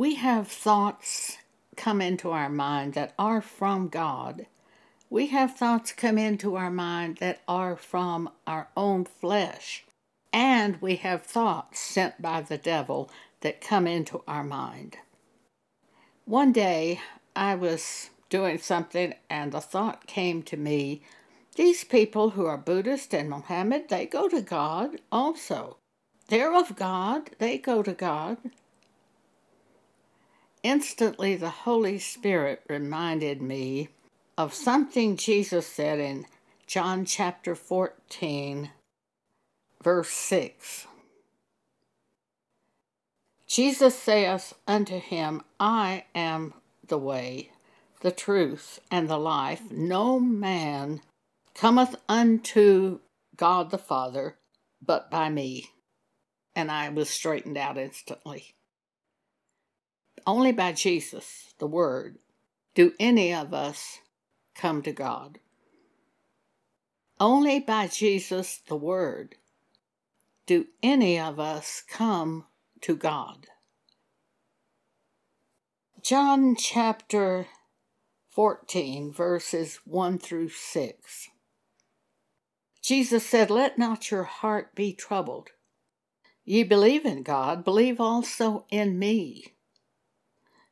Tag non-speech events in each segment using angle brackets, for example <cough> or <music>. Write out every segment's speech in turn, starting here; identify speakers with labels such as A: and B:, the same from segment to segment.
A: We have thoughts come into our mind that are from God. We have thoughts come into our mind that are from our own flesh. And we have thoughts sent by the devil that come into our mind. One day I was doing something and the thought came to me these people who are Buddhist and Mohammed, they go to God also. They're of God, they go to God. Instantly, the Holy Spirit reminded me of something Jesus said in John chapter 14, verse 6. Jesus saith unto him, I am the way, the truth, and the life. No man cometh unto God the Father but by me. And I was straightened out instantly. Only by Jesus, the Word, do any of us come to God. Only by Jesus, the Word, do any of us come to God. John chapter 14, verses 1 through 6. Jesus said, Let not your heart be troubled. Ye believe in God, believe also in me.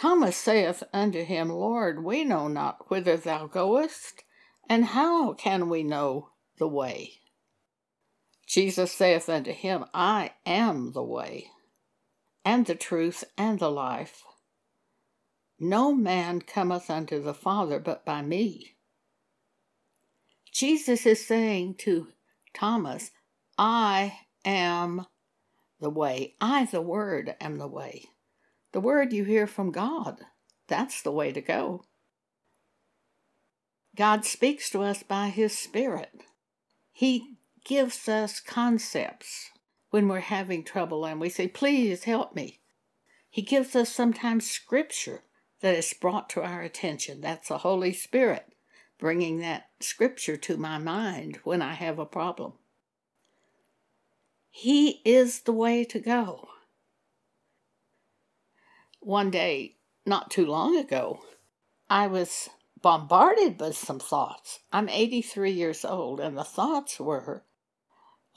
A: Thomas saith unto him, Lord, we know not whither thou goest, and how can we know the way? Jesus saith unto him, I am the way, and the truth, and the life. No man cometh unto the Father but by me. Jesus is saying to Thomas, I am the way. I, the Word, am the way. The Word you hear from God. That's the way to go. God speaks to us by His Spirit. He gives us concepts when we're having trouble and we say, Please help me. He gives us sometimes scripture that is brought to our attention. That's the Holy Spirit bringing that scripture to my mind when I have a problem. He is the way to go. One day, not too long ago, I was bombarded with some thoughts. I'm 83 years old, and the thoughts were,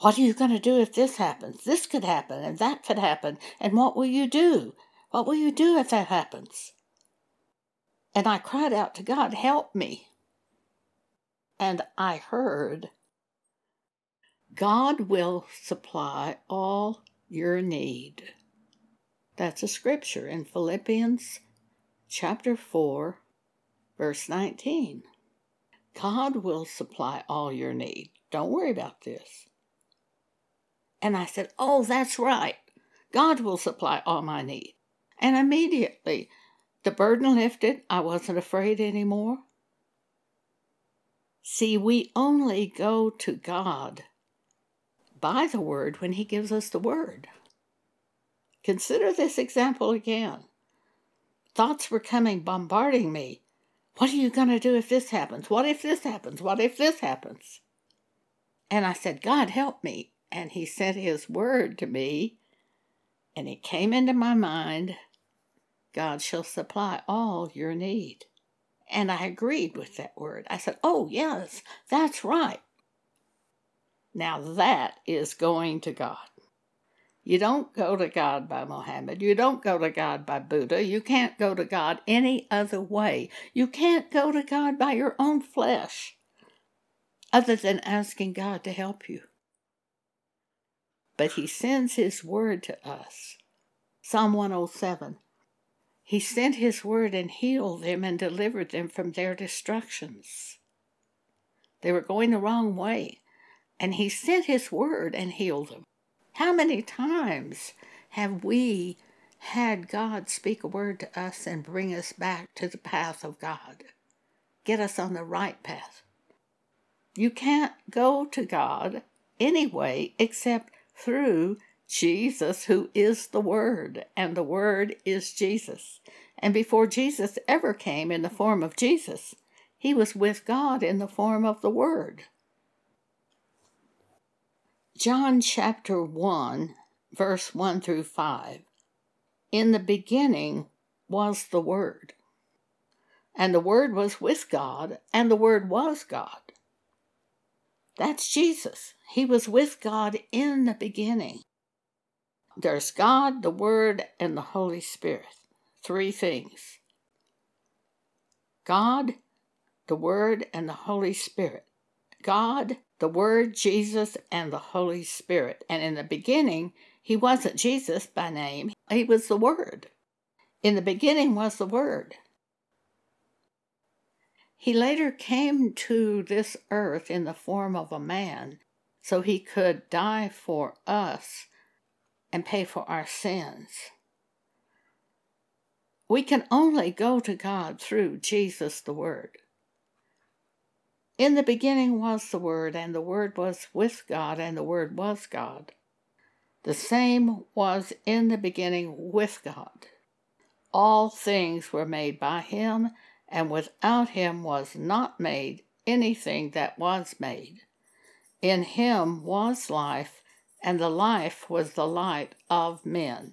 A: What are you going to do if this happens? This could happen, and that could happen, and what will you do? What will you do if that happens? And I cried out to God, Help me and I heard, God will supply all your need. That's a scripture in Philippians chapter 4, verse 19. God will supply all your need. Don't worry about this. And I said, Oh, that's right. God will supply all my need. And immediately the burden lifted. I wasn't afraid anymore. See, we only go to God by the Word when He gives us the Word. Consider this example again. Thoughts were coming, bombarding me. What are you going to do if this happens? What if this happens? What if this happens? And I said, God, help me. And He sent His Word to me, and it came into my mind God shall supply all your need. And I agreed with that word. I said, Oh, yes, that's right. Now that is going to God. You don't go to God by Mohammed. You don't go to God by Buddha. You can't go to God any other way. You can't go to God by your own flesh other than asking God to help you. But He sends His word to us. Psalm 107 he sent his word and healed them and delivered them from their destructions. They were going the wrong way, and he sent his word and healed them. How many times have we had God speak a word to us and bring us back to the path of God, get us on the right path. You can't go to God anyway except through Jesus, who is the Word, and the Word is Jesus. And before Jesus ever came in the form of Jesus, he was with God in the form of the Word. John chapter 1, verse 1 through 5. In the beginning was the Word, and the Word was with God, and the Word was God. That's Jesus. He was with God in the beginning. There's God, the Word, and the Holy Spirit. Three things God, the Word, and the Holy Spirit. God, the Word, Jesus, and the Holy Spirit. And in the beginning, he wasn't Jesus by name, he was the Word. In the beginning was the Word. He later came to this earth in the form of a man so he could die for us and pay for our sins. We can only go to God through Jesus the Word. In the beginning was the Word, and the Word was with God, and the Word was God. The same was in the beginning with God. All things were made by Him and without him was not made anything that was made. In him was life, and the life was the light of men.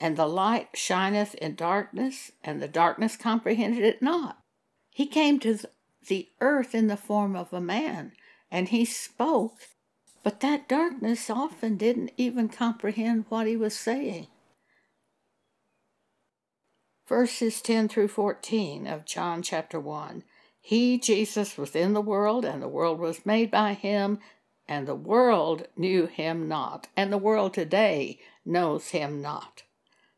A: And the light shineth in darkness, and the darkness comprehended it not. He came to the earth in the form of a man, and he spoke, but that darkness often didn't even comprehend what he was saying verses 10 through 14 of John chapter 1. He, Jesus, was in the world, and the world was made by him, and the world knew him not, and the world today knows him not.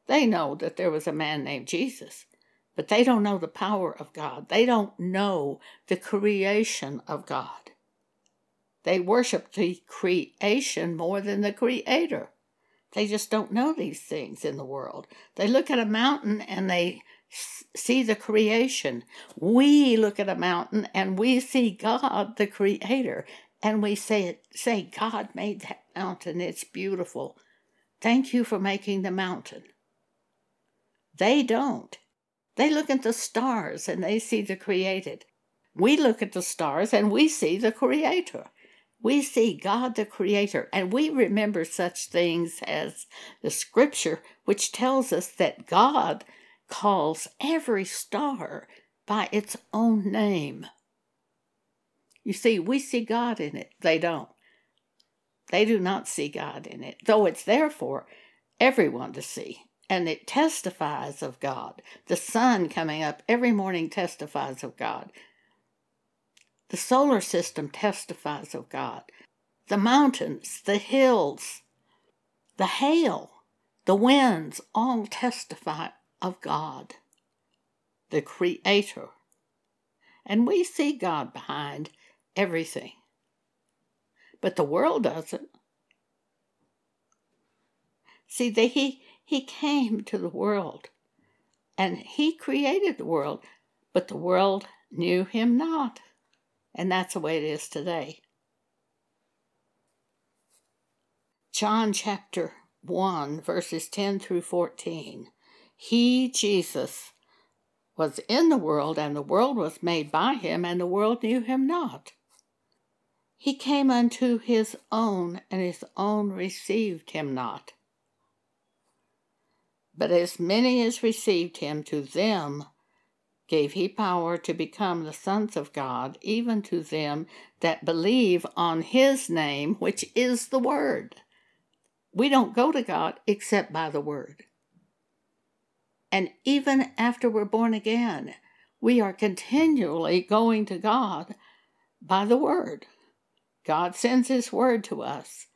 A: They know that there was a man named Jesus, but they don't know the power of God. They don't know the creation of God. They worship the creation more than the creator. They just don't know these things in the world. They look at a mountain and they see the creation. We look at a mountain and we see God, the creator, and we say, say God made that mountain. It's beautiful. Thank you for making the mountain. They don't. They look at the stars and they see the created. We look at the stars and we see the creator we see God the Creator, and we remember such things as the Scripture, which tells us that God calls every star by its own name. You see, we see God in it, they don't. They do not see God in it, though it's there for everyone to see. And it testifies of God. The sun coming up every morning testifies of God. The solar system testifies of God. The mountains, the hills, the hail, the winds all testify of God, the Creator. And we see God behind everything. But the world doesn't. See, they, he, he came to the world and he created the world, but the world knew him not. And that's the way it is today. John chapter 1, verses 10 through 14. He, Jesus, was in the world, and the world was made by him, and the world knew him not. He came unto his own, and his own received him not. But as many as received him, to them gave he power to become the sons of God, even to them that believe on his name, which is the Word. We don't go to God except by the Word. And even after we're born again, we are continually going to God by the Word. God sends His Word to us,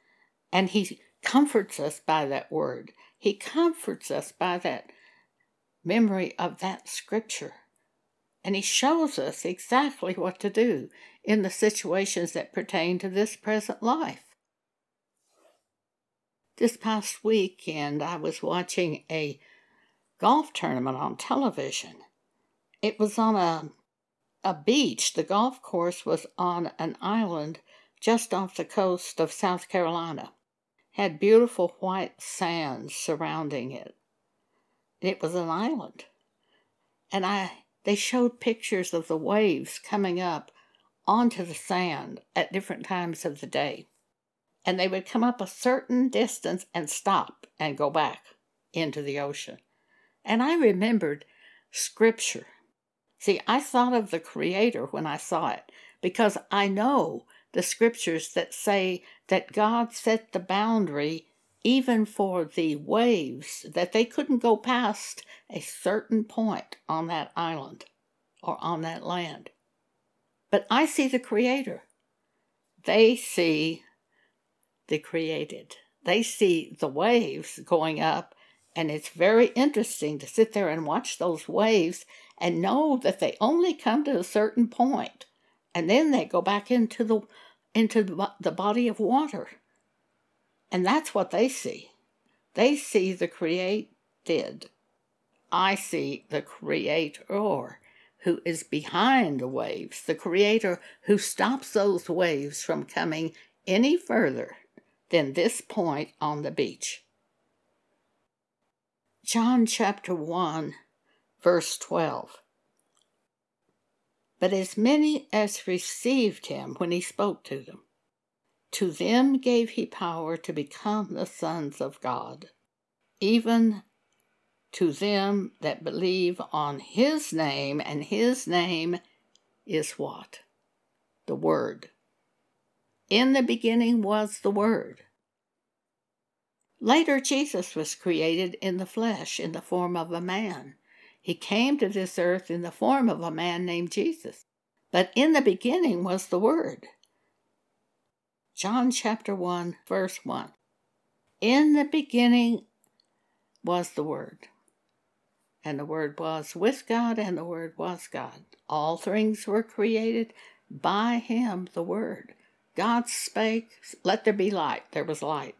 A: and He comforts us by that Word. He comforts us by that memory of that Scripture. And he shows us exactly what to do in the situations that pertain to this present life. This past weekend, I was watching a golf tournament on television. It was on a a beach. The golf course was on an island just off the coast of South Carolina. Had beautiful white sands surrounding it. It was an island. And I they showed pictures of the waves coming up onto the sand at different times of the day. And they would come up a certain distance and stop and go back into the ocean. And I remembered scripture. See, I thought of the Creator when I saw it because I know the scriptures that say that God set the boundary even for the waves, that they couldn't go past a certain point on that island or on that land. But I see the Creator. They see the created. They see the waves going up, and it's very interesting to sit there and watch those waves and know that they only come to a certain point, and then they go back into the into the body of water. And that's what they see. They see the created. I see the creator who is behind the waves, the creator who stops those waves from coming any further than this point on the beach. John chapter 1, verse 12. But as many as received him when he spoke to them, to them gave he power to become the sons of God, even to them that believe on his name, and his name is what? The Word. In the beginning was the Word. Later, Jesus was created in the flesh, in the form of a man. He came to this earth in the form of a man named Jesus. But in the beginning was the Word. John chapter 1, verse 1. In the beginning was the Word. And the Word was with God, and the Word was God. All things were created by Him, the Word. God spake, Let there be light. There was light.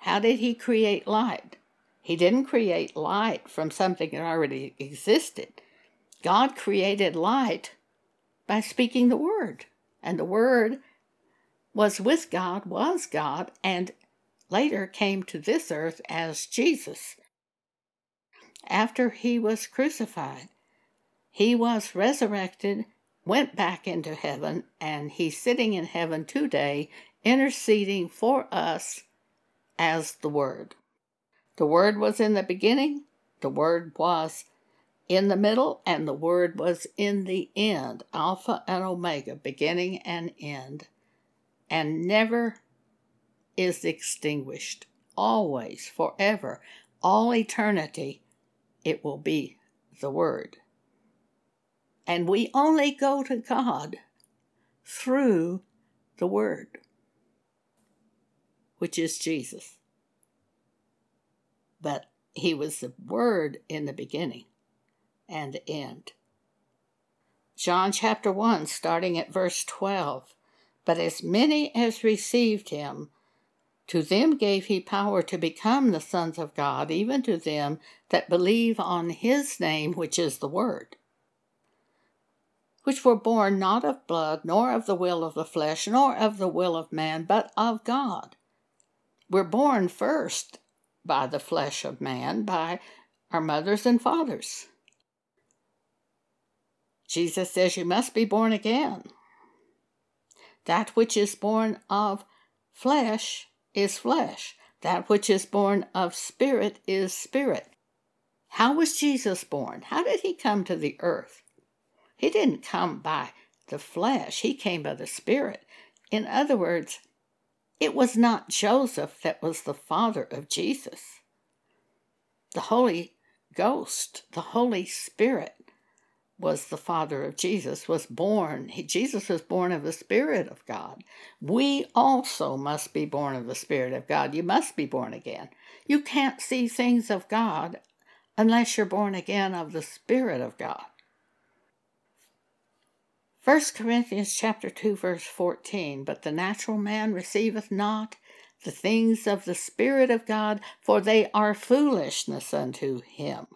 A: How did He create light? He didn't create light from something that already existed. God created light by speaking the Word. And the Word was with God, was God, and later came to this earth as Jesus after he was crucified. He was resurrected, went back into heaven, and he's sitting in heaven today, interceding for us as the Word. The Word was in the beginning, the Word was in the middle, and the Word was in the end, Alpha and Omega, beginning and end, and never is extinguished. Always, forever, all eternity it will be the Word. And we only go to God through the Word, which is Jesus. But He was the Word in the beginning and the end. John chapter 1, starting at verse 12. But as many as received him, to them gave he power to become the sons of God, even to them that believe on his name, which is the Word, which were born not of blood, nor of the will of the flesh, nor of the will of man, but of God. We're born first by the flesh of man, by our mothers and fathers. Jesus says you must be born again. That which is born of flesh is flesh. That which is born of spirit is spirit. How was Jesus born? How did he come to the earth? He didn't come by the flesh, he came by the spirit. In other words, it was not Joseph that was the father of Jesus. The Holy Ghost, the Holy Spirit, was the father of Jesus, was born. He, Jesus was born of the Spirit of God. We also must be born of the Spirit of God. You must be born again. You can't see things of God unless you're born again of the Spirit of God. 1 Corinthians chapter 2 verse 14 But the natural man receiveth not the things of the Spirit of God, for they are foolishness unto him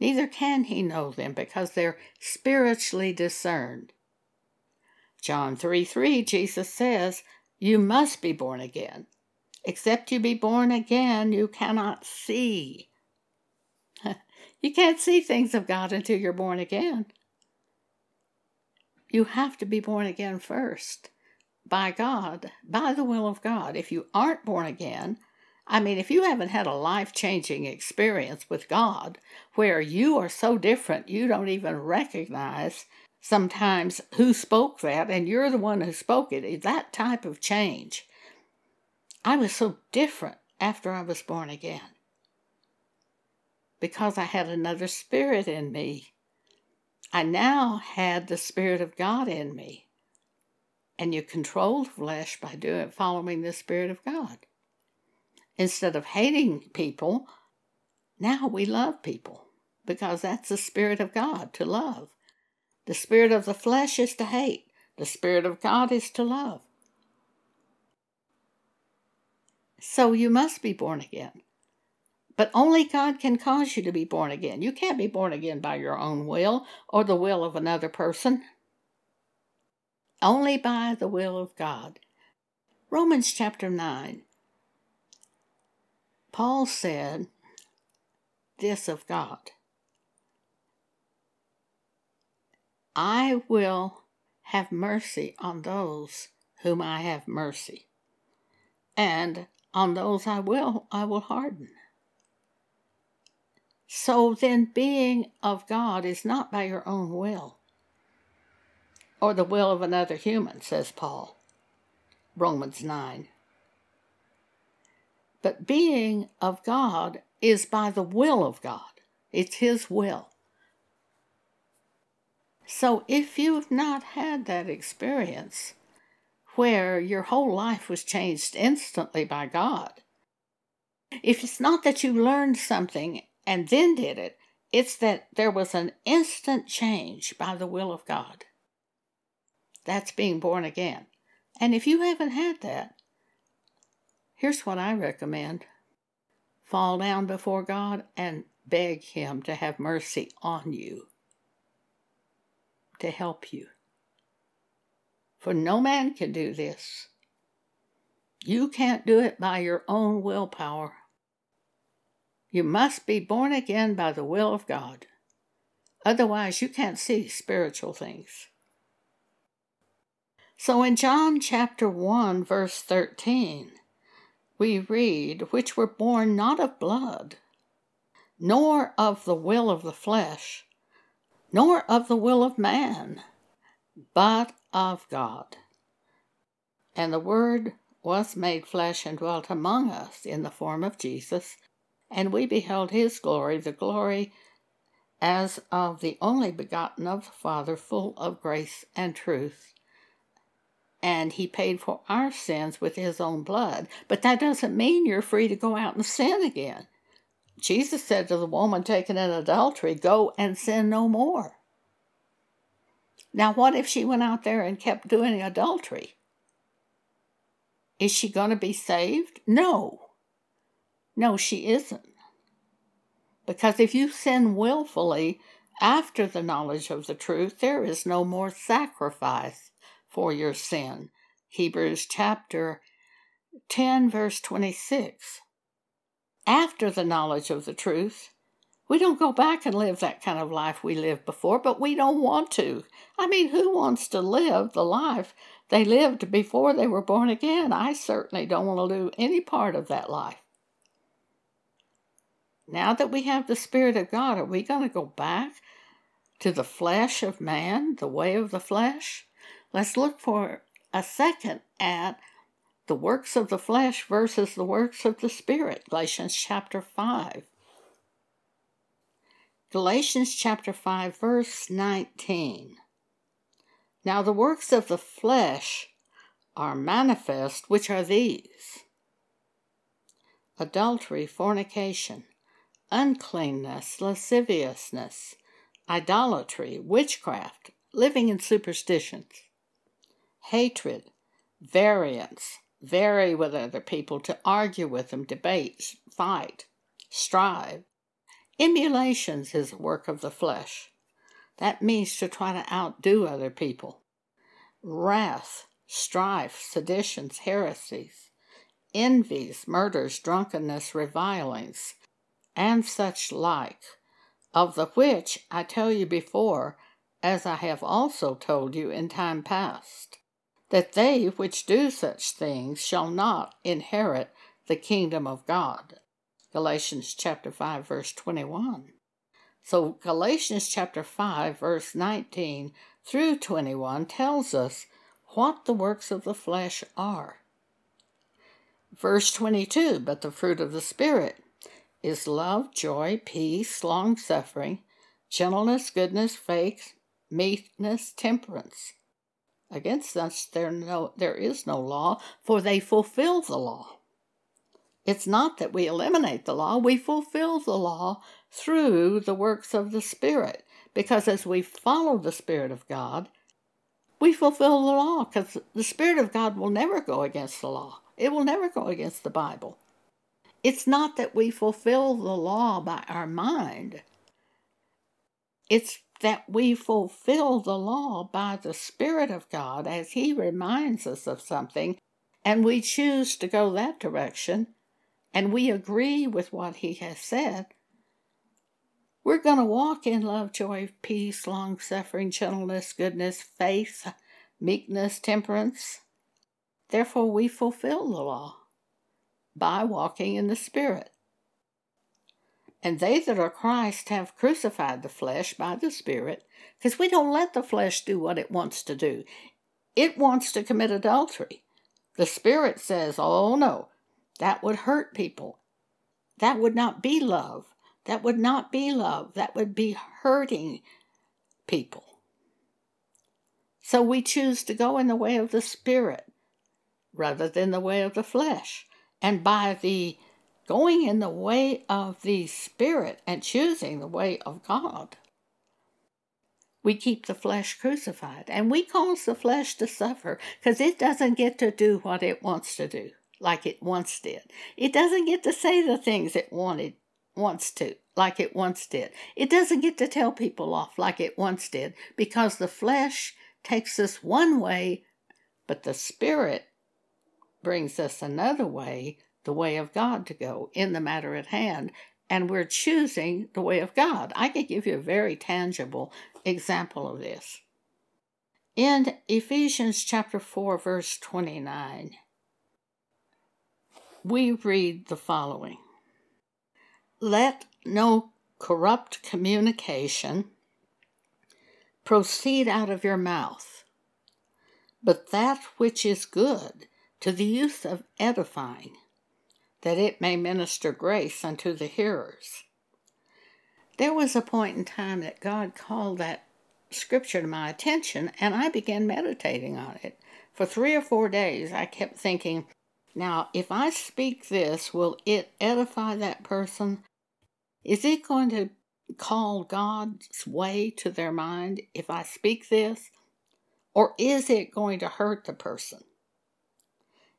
A: neither can he know them because they're spiritually discerned. John 3 3, Jesus says, You must be born again. Except you be born again, you cannot see. <laughs> you can't see things of God until you're born again. You have to be born again first by God, by the will of God. If you aren't born again, I mean, if you haven't had a life changing experience with God where you are so different you don't even recognize sometimes who spoke that and you're the one who spoke it, that type of change. I was so different after I was born again because I had another spirit in me. I now had the Spirit of God in me. And you control flesh by doing following the Spirit of God. Instead of hating people, now we love people because that's the Spirit of God to love. The Spirit of the flesh is to hate, the Spirit of God is to love. So you must be born again. But only God can cause you to be born again. You can't be born again by your own will or the will of another person. Only by the will of God. Romans chapter 9. Paul said this of God I will have mercy on those whom I have mercy, and on those I will, I will harden. So then, being of God is not by your own will or the will of another human, says Paul, Romans 9. But being of God is by the will of God, it's His will. So if you've not had that experience where your whole life was changed instantly by God, if it's not that you learned something and then did it, it's that there was an instant change by the will of God. That's being born again. And if you haven't had that, here's what I recommend fall down before God and beg Him to have mercy on you to help you. For no man can do this. You can't do it by your own willpower. You must be born again by the will of God. Otherwise, you can't see spiritual things. So in John chapter 1, verse 13, we read, Which were born not of blood, nor of the will of the flesh, nor of the will of man, but of God. And the Word was made flesh and dwelt among us in the form of Jesus, and we beheld his glory, the glory as of the only begotten of the Father, full of grace and truth. And he paid for our sins with his own blood. But that doesn't mean you're free to go out and sin again. Jesus said to the woman taken in adultery, Go and sin no more. Now, what if she went out there and kept doing adultery? Is she going to be saved? No. No, she isn't. Because if you sin willfully after the knowledge of the truth, there is no more sacrifice for your sin. Hebrews chapter 10, verse 26 after the knowledge of the truth. We don't go back and live that kind of life we lived before, but we don't want to. I mean, who wants to live the life they lived before they were born again? I certainly don't want to do any part of that life. Now that we have the Spirit of God, are we going to go back to the flesh of man, the way of the flesh? Let's look for a second at the works of the flesh versus the works of the Spirit, Galatians chapter 5. Galatians chapter 5, verse 19. Now the works of the flesh are manifest, which are these adultery, fornication, uncleanness, lasciviousness, idolatry, witchcraft, living in superstitions, hatred, variance vary with other people, to argue with them, debate, fight, strive, Emulations is a work of the flesh. That means to try to outdo other people. Wrath, strife, seditions, heresies, envies, murders, drunkenness, revilings, and such like, of the which I tell you before, as I have also told you in time past, that they which do such things shall not inherit the kingdom of God. Galatians chapter 5 verse 21. So Galatians chapter 5 verse 19 through 21 tells us what the works of the flesh are. Verse 22 But the fruit of the Spirit is love, joy, peace, long suffering, gentleness, goodness, faith, meekness, temperance. Against such there, no, there is no law, for they fulfill the law. It's not that we eliminate the law, we fulfill the law through the works of the Spirit. Because as we follow the Spirit of God, we fulfill the law because the Spirit of God will never go against the law. It will never go against the Bible. It's not that we fulfill the law by our mind, it's that we fulfill the law by the Spirit of God as He reminds us of something, and we choose to go that direction, and we agree with what He has said. We're going to walk in love, joy, peace, long suffering, gentleness, goodness, faith, meekness, temperance. Therefore, we fulfill the law by walking in the Spirit. And they that are Christ have crucified the flesh by the Spirit, because we don't let the flesh do what it wants to do. It wants to commit adultery. The Spirit says, oh no, that would hurt people. That would not be love. That would not be love. That would be hurting people. So we choose to go in the way of the Spirit rather than the way of the flesh. And by the going in the way of the Spirit and choosing the way of God, we keep the flesh crucified and we cause the flesh to suffer because it doesn't get to do what it wants to do like it once did. It doesn't get to say the things it wanted wants to like it once did. It doesn't get to tell people off like it once did because the flesh takes us one way, but the spirit brings us another way the way of God to go in the matter at hand, and we're choosing the way of God. I can give you a very tangible example of this. In Ephesians chapter 4, verse 29, we read the following Let no corrupt communication proceed out of your mouth, but that which is good to the use of edifying that it may minister grace unto the hearers. There was a point in time that God called that scripture to my attention, and I began meditating on it. For three or four days, I kept thinking, now, if I speak this, will it edify that person? Is it going to call God's way to their mind if I speak this? Or is it going to hurt the person?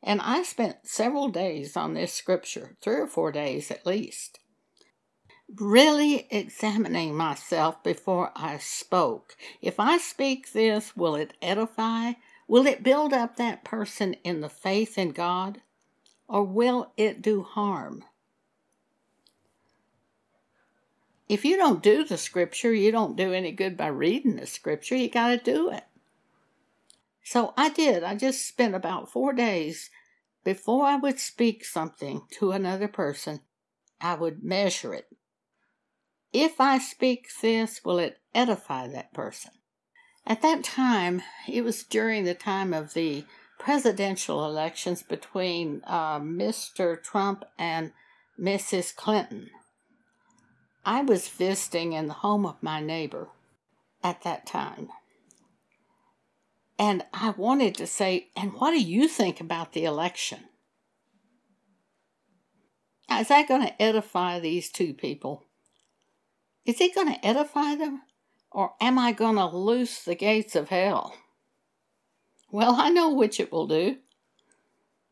A: And I spent several days on this scripture, three or four days at least, really examining myself before I spoke. If I speak this, will it edify? Will it build up that person in the faith in God? Or will it do harm? If you don't do the scripture, you don't do any good by reading the scripture. You got to do it. So I did. I just spent about four days before I would speak something to another person. I would measure it. If I speak this, will it edify that person? At that time, it was during the time of the presidential elections between uh, Mr. Trump and Mrs. Clinton. I was visiting in the home of my neighbor at that time. And I wanted to say, and what do you think about the election? Is that going to edify these two people? Is it going to edify them? Or am I going to loose the gates of hell? Well, I know which it will do.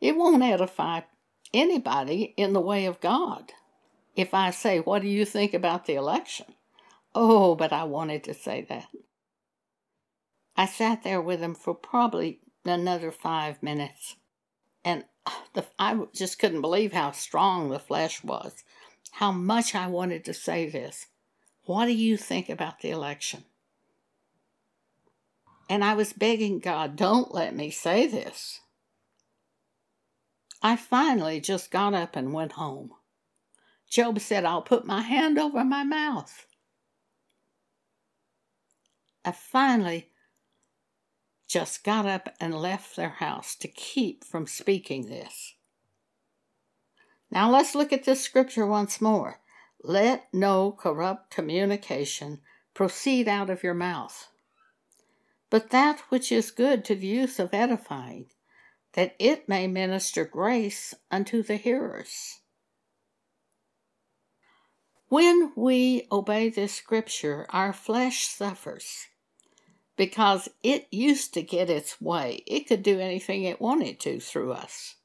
A: It won't edify anybody in the way of God. if I say, What do you think about the election? Oh, but I wanted to say that. I sat there with him for probably another five minutes, and uh, the, I just couldn't believe how strong the flesh was, how much I wanted to say this. What do you think about the election? And I was begging God, don't let me say this. I finally just got up and went home. Job said, I'll put my hand over my mouth. I finally just got up and left their house to keep from speaking this. Now let's look at this scripture once more. Let no corrupt communication proceed out of your mouth, but that which is good to the use of edifying, that it may minister grace unto the hearers. When we obey this scripture, our flesh suffers because it used to get its way. It could do anything it wanted to through us.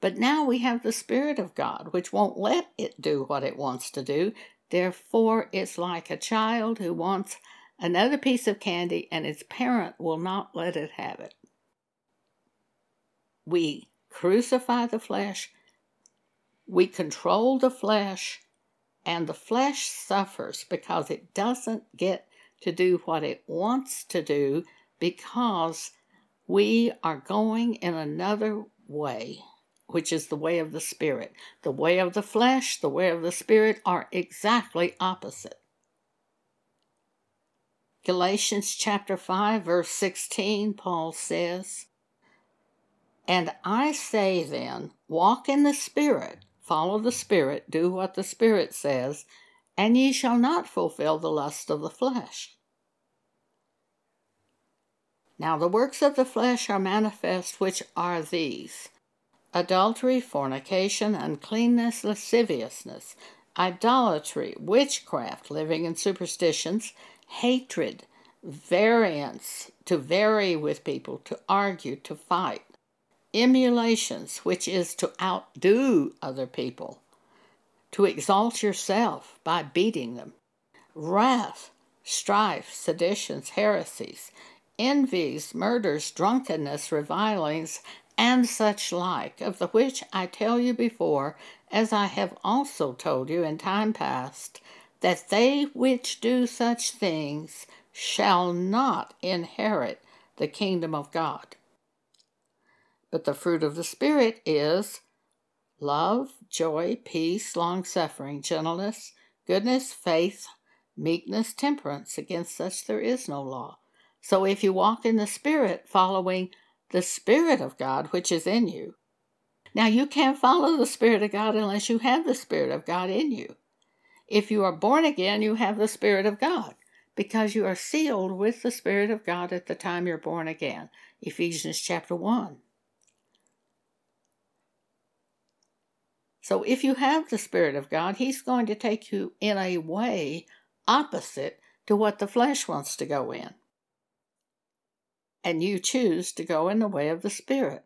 A: But now we have the Spirit of God, which won't let it do what it wants to do. Therefore, it's like a child who wants another piece of candy and its parent will not let it have it. We crucify the flesh, we control the flesh, and the flesh suffers because it doesn't get to do what it wants to do because we are going in another way, which is the way of the Spirit. The way of the flesh, the way of the Spirit are exactly opposite. Galatians chapter 5, verse 16, Paul says, And I say then, walk in the Spirit, follow the Spirit, do what the Spirit says, and ye shall not fulfill the lust of the flesh. Now the works of the flesh are manifest, which are these adultery, fornication, uncleanness, lasciviousness, idolatry, witchcraft, living in superstitions, hatred, variance, to vary with people, to argue, to fight, emulations, which is to outdo other people to exalt yourself by beating them, wrath, strife, seditions, heresies, envies, murders, drunkenness, revilings, and such like, of the which I tell you before, as I have also told you in time past, that they which do such things shall not inherit the kingdom of God. But the fruit of the Spirit is love, joy, peace, long suffering, gentleness, goodness, faith, meekness, temperance. Against such there is no law. So if you walk in the Spirit, following the Spirit of God which is in you, now you can't follow the Spirit of God unless you have the Spirit of God in you. If you are born again, you have the Spirit of God because you are sealed with the Spirit of God at the time you're born again. Ephesians chapter 1. So if you have the Spirit of God, He's going to take you in a way opposite to what the flesh wants to go in. And you choose to go in the way of the Spirit.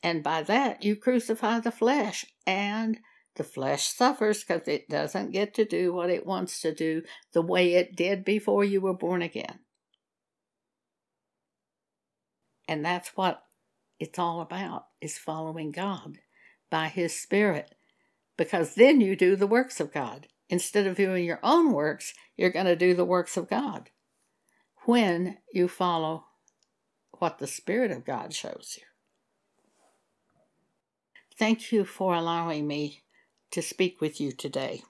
A: And by that, you crucify the flesh, and the flesh suffers because it doesn't get to do what it wants to do the way it did before you were born again. And that's what it's all about, is following God by His Spirit, because then you do the works of God. Instead of doing your own works, you're going to do the works of God when you follow what the Spirit of God shows you. Thank you for allowing me to speak with you today.